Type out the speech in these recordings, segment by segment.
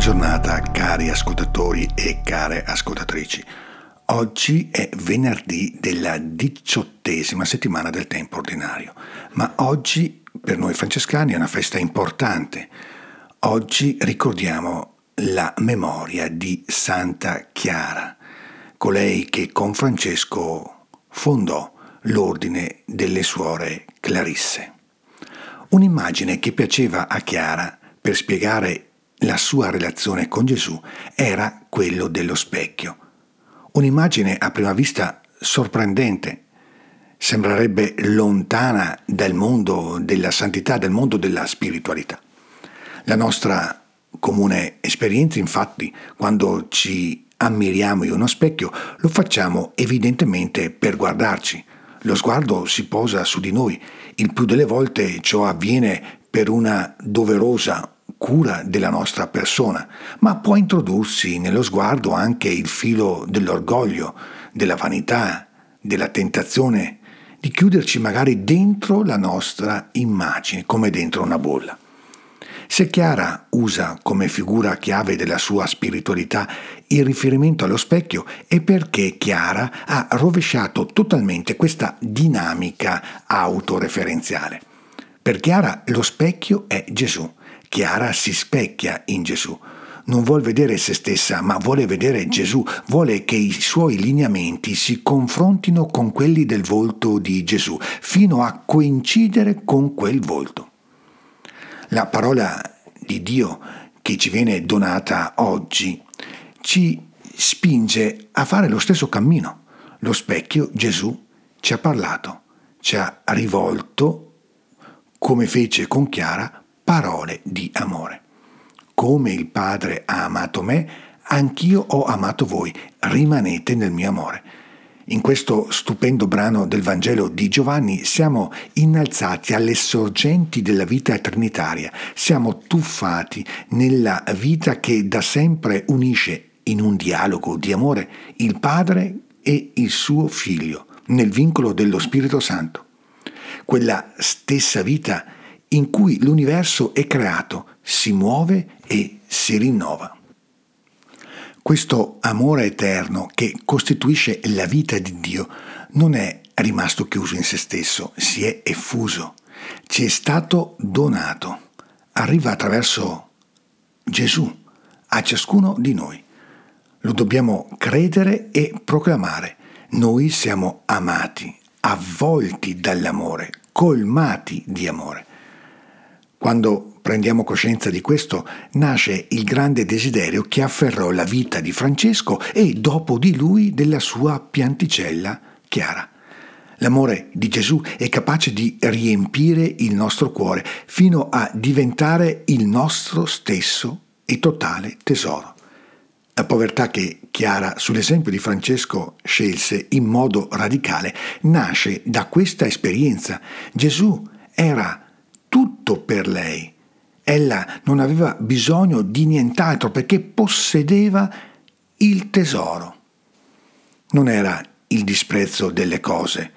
giornata cari ascoltatori e care ascoltatrici. Oggi è venerdì della diciottesima settimana del tempo ordinario, ma oggi per noi francescani è una festa importante. Oggi ricordiamo la memoria di Santa Chiara, colei che con Francesco fondò l'ordine delle suore Clarisse. Un'immagine che piaceva a Chiara per spiegare la sua relazione con Gesù era quello dello specchio. Un'immagine a prima vista sorprendente, sembrerebbe lontana dal mondo della santità, dal mondo della spiritualità. La nostra comune esperienza, infatti, quando ci ammiriamo in uno specchio, lo facciamo evidentemente per guardarci. Lo sguardo si posa su di noi. Il più delle volte ciò avviene per una doverosa cura della nostra persona, ma può introdursi nello sguardo anche il filo dell'orgoglio, della vanità, della tentazione di chiuderci magari dentro la nostra immagine, come dentro una bolla. Se Chiara usa come figura chiave della sua spiritualità il riferimento allo specchio è perché Chiara ha rovesciato totalmente questa dinamica autoreferenziale. Per Chiara lo specchio è Gesù Chiara si specchia in Gesù. Non vuole vedere se stessa, ma vuole vedere Gesù, vuole che i suoi lineamenti si confrontino con quelli del volto di Gesù, fino a coincidere con quel volto. La parola di Dio che ci viene donata oggi ci spinge a fare lo stesso cammino. Lo specchio Gesù ci ha parlato, ci ha rivolto, come fece con Chiara, parole di amore. Come il Padre ha amato me, anch'io ho amato voi, rimanete nel mio amore. In questo stupendo brano del Vangelo di Giovanni siamo innalzati alle sorgenti della vita trinitaria, siamo tuffati nella vita che da sempre unisce in un dialogo di amore il Padre e il suo Figlio, nel vincolo dello Spirito Santo. Quella stessa vita in cui l'universo è creato, si muove e si rinnova. Questo amore eterno che costituisce la vita di Dio non è rimasto chiuso in se stesso, si è effuso, ci è stato donato, arriva attraverso Gesù a ciascuno di noi. Lo dobbiamo credere e proclamare. Noi siamo amati, avvolti dall'amore, colmati di amore. Quando prendiamo coscienza di questo, nasce il grande desiderio che afferrò la vita di Francesco e dopo di lui della sua pianticella Chiara. L'amore di Gesù è capace di riempire il nostro cuore fino a diventare il nostro stesso e totale tesoro. La povertà che Chiara, sull'esempio di Francesco, scelse in modo radicale, nasce da questa esperienza. Gesù era tutto per lei. Ella non aveva bisogno di nient'altro perché possedeva il tesoro. Non era il disprezzo delle cose.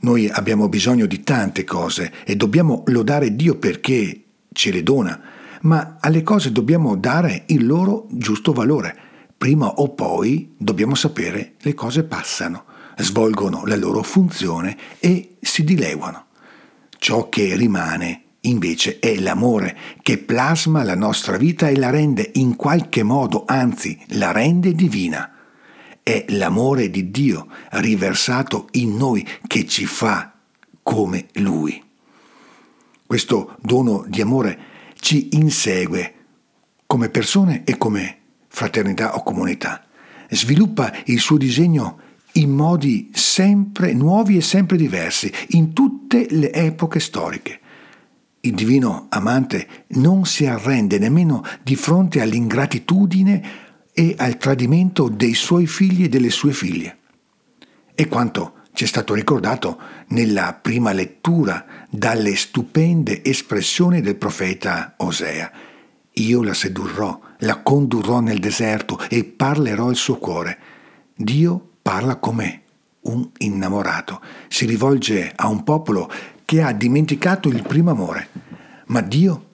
Noi abbiamo bisogno di tante cose e dobbiamo lodare Dio perché ce le dona, ma alle cose dobbiamo dare il loro giusto valore. Prima o poi dobbiamo sapere le cose passano, svolgono la loro funzione e si dileguano. Ciò che rimane invece è l'amore che plasma la nostra vita e la rende in qualche modo, anzi la rende divina. È l'amore di Dio riversato in noi che ci fa come Lui. Questo dono di amore ci insegue come persone e come fraternità o comunità. Sviluppa il suo disegno in modi sempre nuovi e sempre diversi, in tutte le epoche storiche. Il divino amante non si arrende nemmeno di fronte all'ingratitudine e al tradimento dei suoi figli e delle sue figlie. E quanto ci è stato ricordato nella prima lettura dalle stupende espressioni del profeta Osea. Io la sedurrò, la condurrò nel deserto e parlerò al suo cuore. Dio parla come un innamorato, si rivolge a un popolo che ha dimenticato il primo amore, ma Dio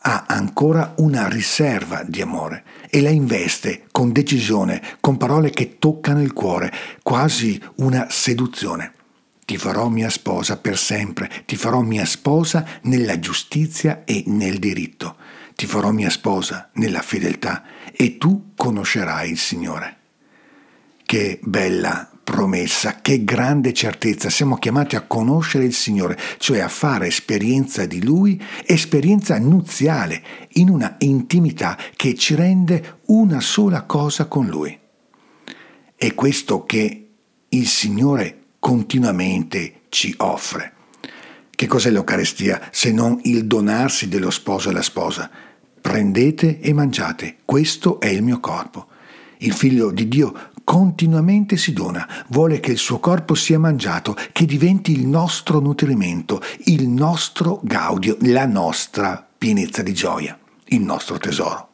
ha ancora una riserva di amore e la investe con decisione, con parole che toccano il cuore, quasi una seduzione. Ti farò mia sposa per sempre, ti farò mia sposa nella giustizia e nel diritto, ti farò mia sposa nella fedeltà e tu conoscerai il Signore. Che bella promessa, che grande certezza. Siamo chiamati a conoscere il Signore, cioè a fare esperienza di Lui, esperienza nuziale, in una intimità che ci rende una sola cosa con Lui. È questo che il Signore continuamente ci offre. Che cos'è l'Eucarestia se non il donarsi dello sposo alla sposa? Prendete e mangiate, questo è il mio corpo. Il figlio di Dio continuamente si dona, vuole che il suo corpo sia mangiato, che diventi il nostro nutrimento, il nostro gaudio, la nostra pienezza di gioia, il nostro tesoro.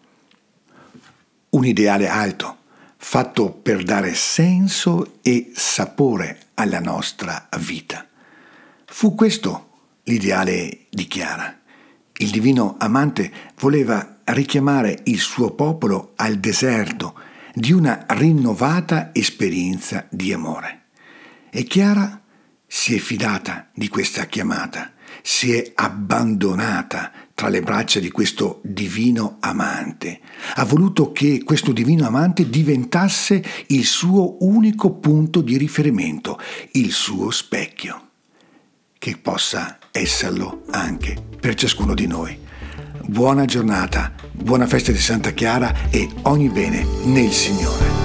Un ideale alto, fatto per dare senso e sapore alla nostra vita. Fu questo l'ideale di Chiara. Il divino amante voleva richiamare il suo popolo al deserto, di una rinnovata esperienza di amore. E Chiara si è fidata di questa chiamata, si è abbandonata tra le braccia di questo divino amante. Ha voluto che questo divino amante diventasse il suo unico punto di riferimento, il suo specchio. Che possa esserlo anche per ciascuno di noi. Buona giornata, buona festa di Santa Chiara e ogni bene nel Signore.